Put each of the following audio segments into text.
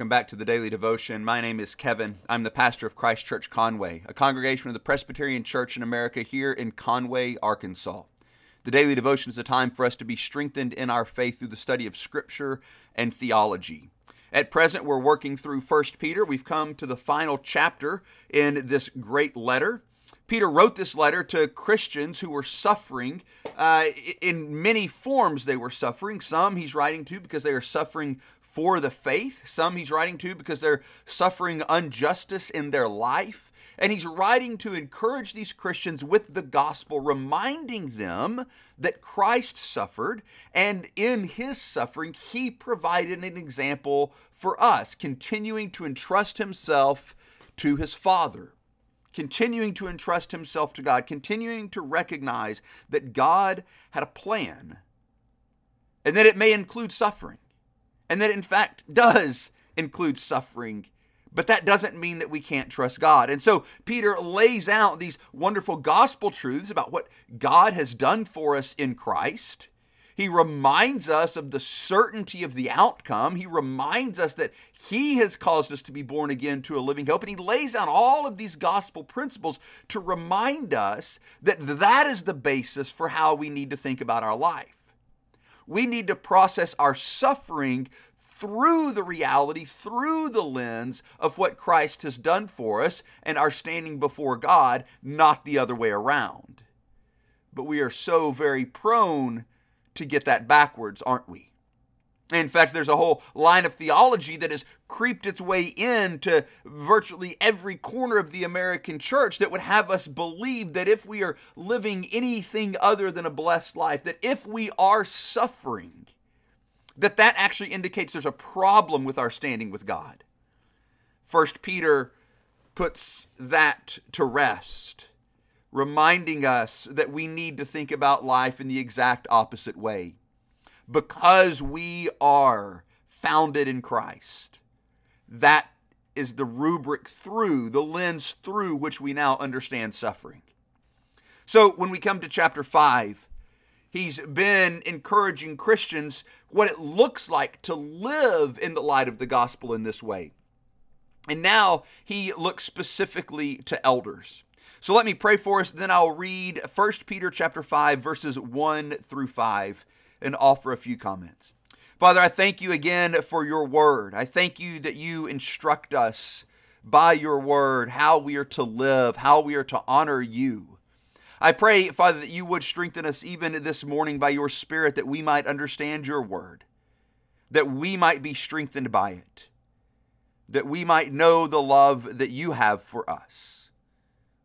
Welcome back to the Daily Devotion. My name is Kevin. I'm the pastor of Christ Church Conway, a congregation of the Presbyterian Church in America here in Conway, Arkansas. The Daily Devotion is a time for us to be strengthened in our faith through the study of Scripture and theology. At present, we're working through 1 Peter. We've come to the final chapter in this great letter. Peter wrote this letter to Christians who were suffering. Uh, in many forms, they were suffering. Some he's writing to because they are suffering for the faith. Some he's writing to because they're suffering injustice in their life. And he's writing to encourage these Christians with the gospel, reminding them that Christ suffered, and in his suffering, he provided an example for us, continuing to entrust himself to his Father continuing to entrust himself to God, continuing to recognize that God had a plan and that it may include suffering, and that in fact does include suffering. But that doesn't mean that we can't trust God. And so Peter lays out these wonderful gospel truths about what God has done for us in Christ he reminds us of the certainty of the outcome. He reminds us that He has caused us to be born again to a living hope. And He lays out all of these gospel principles to remind us that that is the basis for how we need to think about our life. We need to process our suffering through the reality, through the lens of what Christ has done for us and our standing before God, not the other way around. But we are so very prone to get that backwards, aren't we? In fact, there's a whole line of theology that has creeped its way into virtually every corner of the American church that would have us believe that if we are living anything other than a blessed life, that if we are suffering, that that actually indicates there's a problem with our standing with God. First Peter puts that to rest reminding us that we need to think about life in the exact opposite way. Because we are founded in Christ, that is the rubric through, the lens through which we now understand suffering. So when we come to chapter 5, he's been encouraging Christians what it looks like to live in the light of the gospel in this way. And now he looks specifically to elders. So let me pray for us, then I'll read 1 Peter chapter 5 verses 1 through 5 and offer a few comments. Father, I thank you again for your word. I thank you that you instruct us by your word how we are to live, how we are to honor you. I pray, Father, that you would strengthen us even this morning by your Spirit that we might understand your word, that we might be strengthened by it, that we might know the love that you have for us.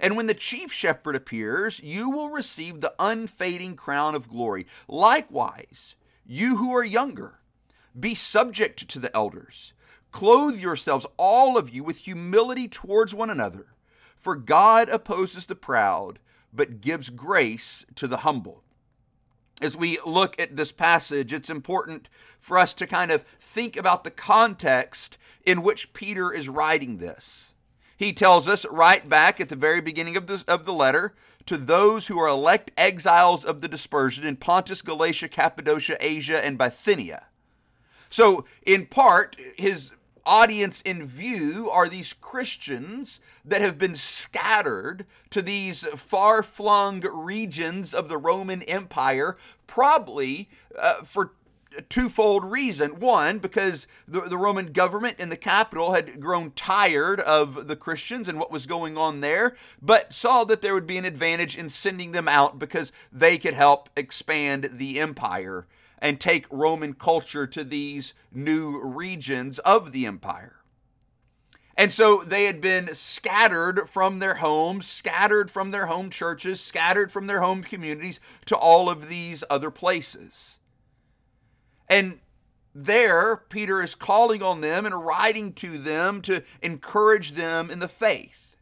And when the chief shepherd appears, you will receive the unfading crown of glory. Likewise, you who are younger, be subject to the elders. Clothe yourselves, all of you, with humility towards one another. For God opposes the proud, but gives grace to the humble. As we look at this passage, it's important for us to kind of think about the context in which Peter is writing this. He tells us right back at the very beginning of the, of the letter to those who are elect exiles of the dispersion in Pontus, Galatia, Cappadocia, Asia, and Bithynia. So, in part, his audience in view are these Christians that have been scattered to these far flung regions of the Roman Empire, probably uh, for twofold reason. One, because the, the Roman government in the capital had grown tired of the Christians and what was going on there, but saw that there would be an advantage in sending them out because they could help expand the empire and take Roman culture to these new regions of the empire. And so they had been scattered from their homes, scattered from their home churches, scattered from their home communities to all of these other places. And there, Peter is calling on them and writing to them to encourage them in the faith.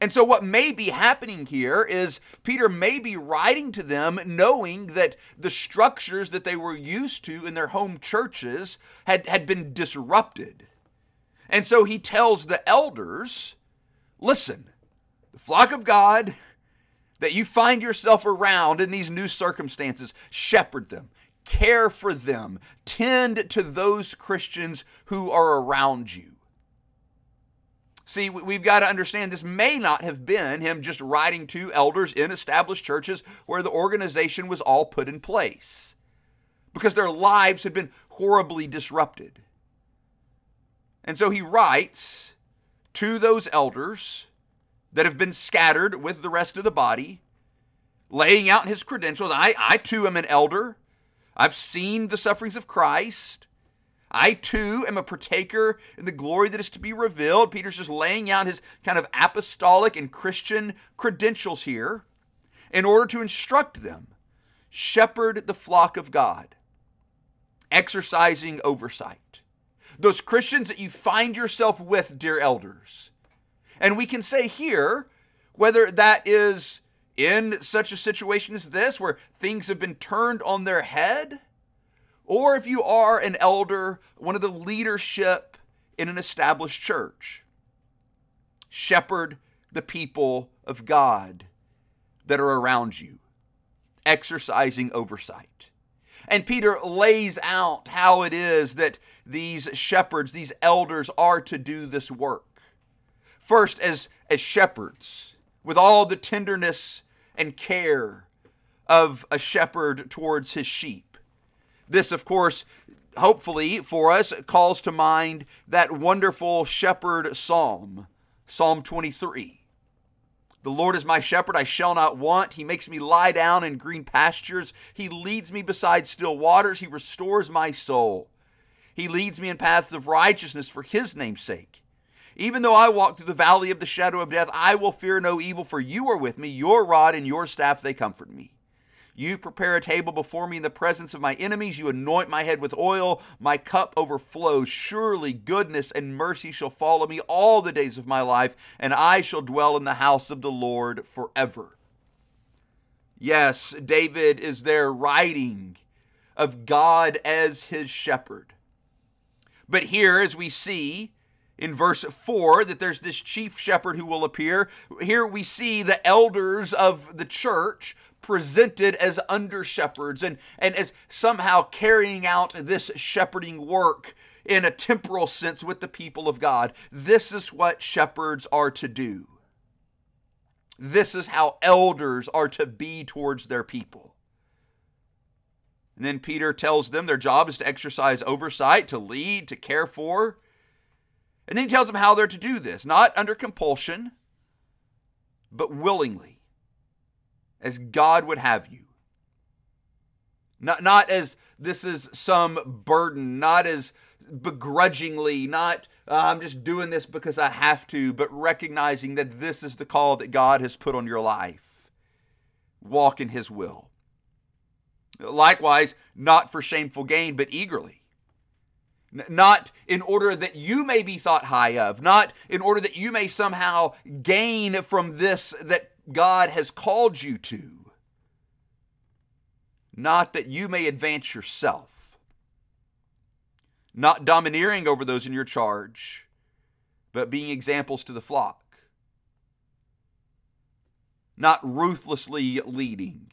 And so, what may be happening here is Peter may be writing to them knowing that the structures that they were used to in their home churches had, had been disrupted. And so, he tells the elders listen, the flock of God that you find yourself around in these new circumstances, shepherd them, care for them, tend to those Christians who are around you. See, we've got to understand this may not have been him just writing to elders in established churches where the organization was all put in place because their lives had been horribly disrupted. And so he writes to those elders that have been scattered with the rest of the body, laying out his credentials. I, I too am an elder. I've seen the sufferings of Christ. I too am a partaker in the glory that is to be revealed. Peter's just laying out his kind of apostolic and Christian credentials here in order to instruct them. Shepherd the flock of God, exercising oversight. Those Christians that you find yourself with, dear elders. And we can say here, whether that is in such a situation as this, where things have been turned on their head, or if you are an elder, one of the leadership in an established church. Shepherd the people of God that are around you, exercising oversight. And Peter lays out how it is that these shepherds, these elders, are to do this work. First, as, as shepherds, with all the tenderness and care of a shepherd towards his sheep. This, of course, hopefully for us, calls to mind that wonderful shepherd psalm, Psalm 23. The Lord is my shepherd, I shall not want. He makes me lie down in green pastures. He leads me beside still waters. He restores my soul. He leads me in paths of righteousness for his name's sake. Even though I walk through the valley of the shadow of death, I will fear no evil, for you are with me. Your rod and your staff, they comfort me. You prepare a table before me in the presence of my enemies. You anoint my head with oil. My cup overflows. Surely goodness and mercy shall follow me all the days of my life, and I shall dwell in the house of the Lord forever. Yes, David is there writing of God as his shepherd. But here, as we see, in verse 4 that there's this chief shepherd who will appear. Here we see the elders of the church presented as under shepherds and, and as somehow carrying out this shepherding work in a temporal sense with the people of God. This is what shepherds are to do. This is how elders are to be towards their people. And then Peter tells them their job is to exercise oversight, to lead, to care for. And then he tells them how they're to do this, not under compulsion, but willingly as God would have you. Not, not as this is some burden, not as begrudgingly, not uh, I'm just doing this because I have to, but recognizing that this is the call that God has put on your life. Walk in His will. Likewise, not for shameful gain, but eagerly. Not in order that you may be thought high of, not in order that you may somehow gain from this that God has called you to, not that you may advance yourself, not domineering over those in your charge, but being examples to the flock, not ruthlessly leading,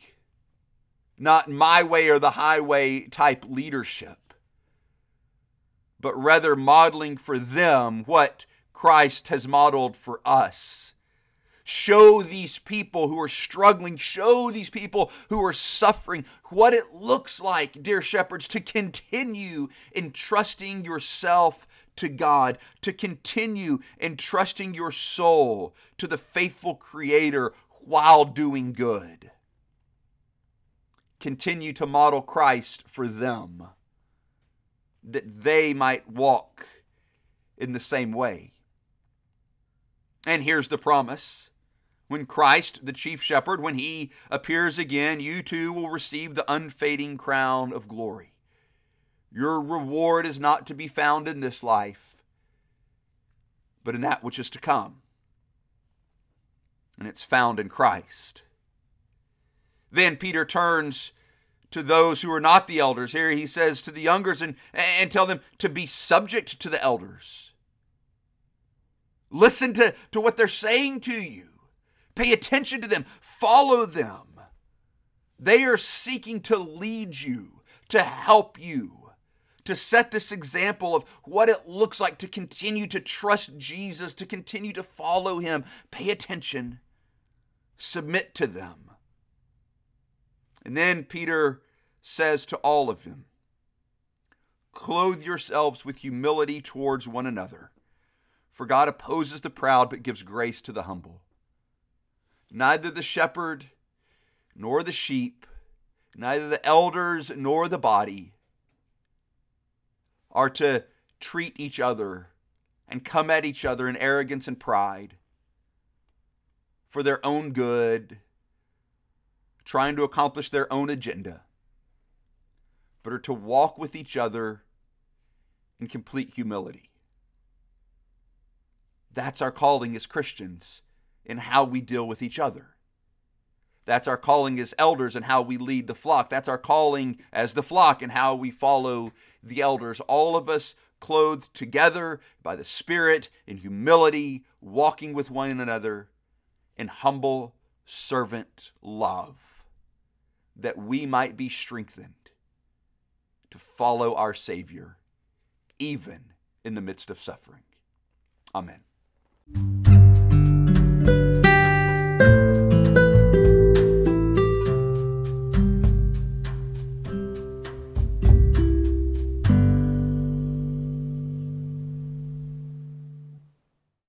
not my way or the highway type leadership, but rather modeling for them what Christ has modeled for us Show these people who are struggling, show these people who are suffering what it looks like, dear shepherds, to continue entrusting yourself to God, to continue entrusting your soul to the faithful Creator while doing good. Continue to model Christ for them, that they might walk in the same way. And here's the promise when Christ, the chief shepherd, when he appears again, you too will receive the unfading crown of glory. Your reward is not to be found in this life, but in that which is to come. And it's found in Christ. Then Peter turns to those who are not the elders. Here he says to the youngers and, and tell them to be subject to the elders. Listen to, to what they're saying to you. Pay attention to them. Follow them. They are seeking to lead you, to help you, to set this example of what it looks like to continue to trust Jesus, to continue to follow him. Pay attention. Submit to them. And then Peter says to all of them, Clothe yourselves with humility towards one another, for God opposes the proud but gives grace to the humble. Neither the shepherd nor the sheep, neither the elders nor the body are to treat each other and come at each other in arrogance and pride for their own good trying to accomplish their own agenda, but are to walk with each other in complete humility. That's our calling as Christians in how we deal with each other. That's our calling as elders and how we lead the flock. That's our calling as the flock and how we follow the elders. All of us clothed together by the Spirit in humility, walking with one another in humble servant love that we might be strengthened to follow our Savior, even in the midst of suffering. Amen.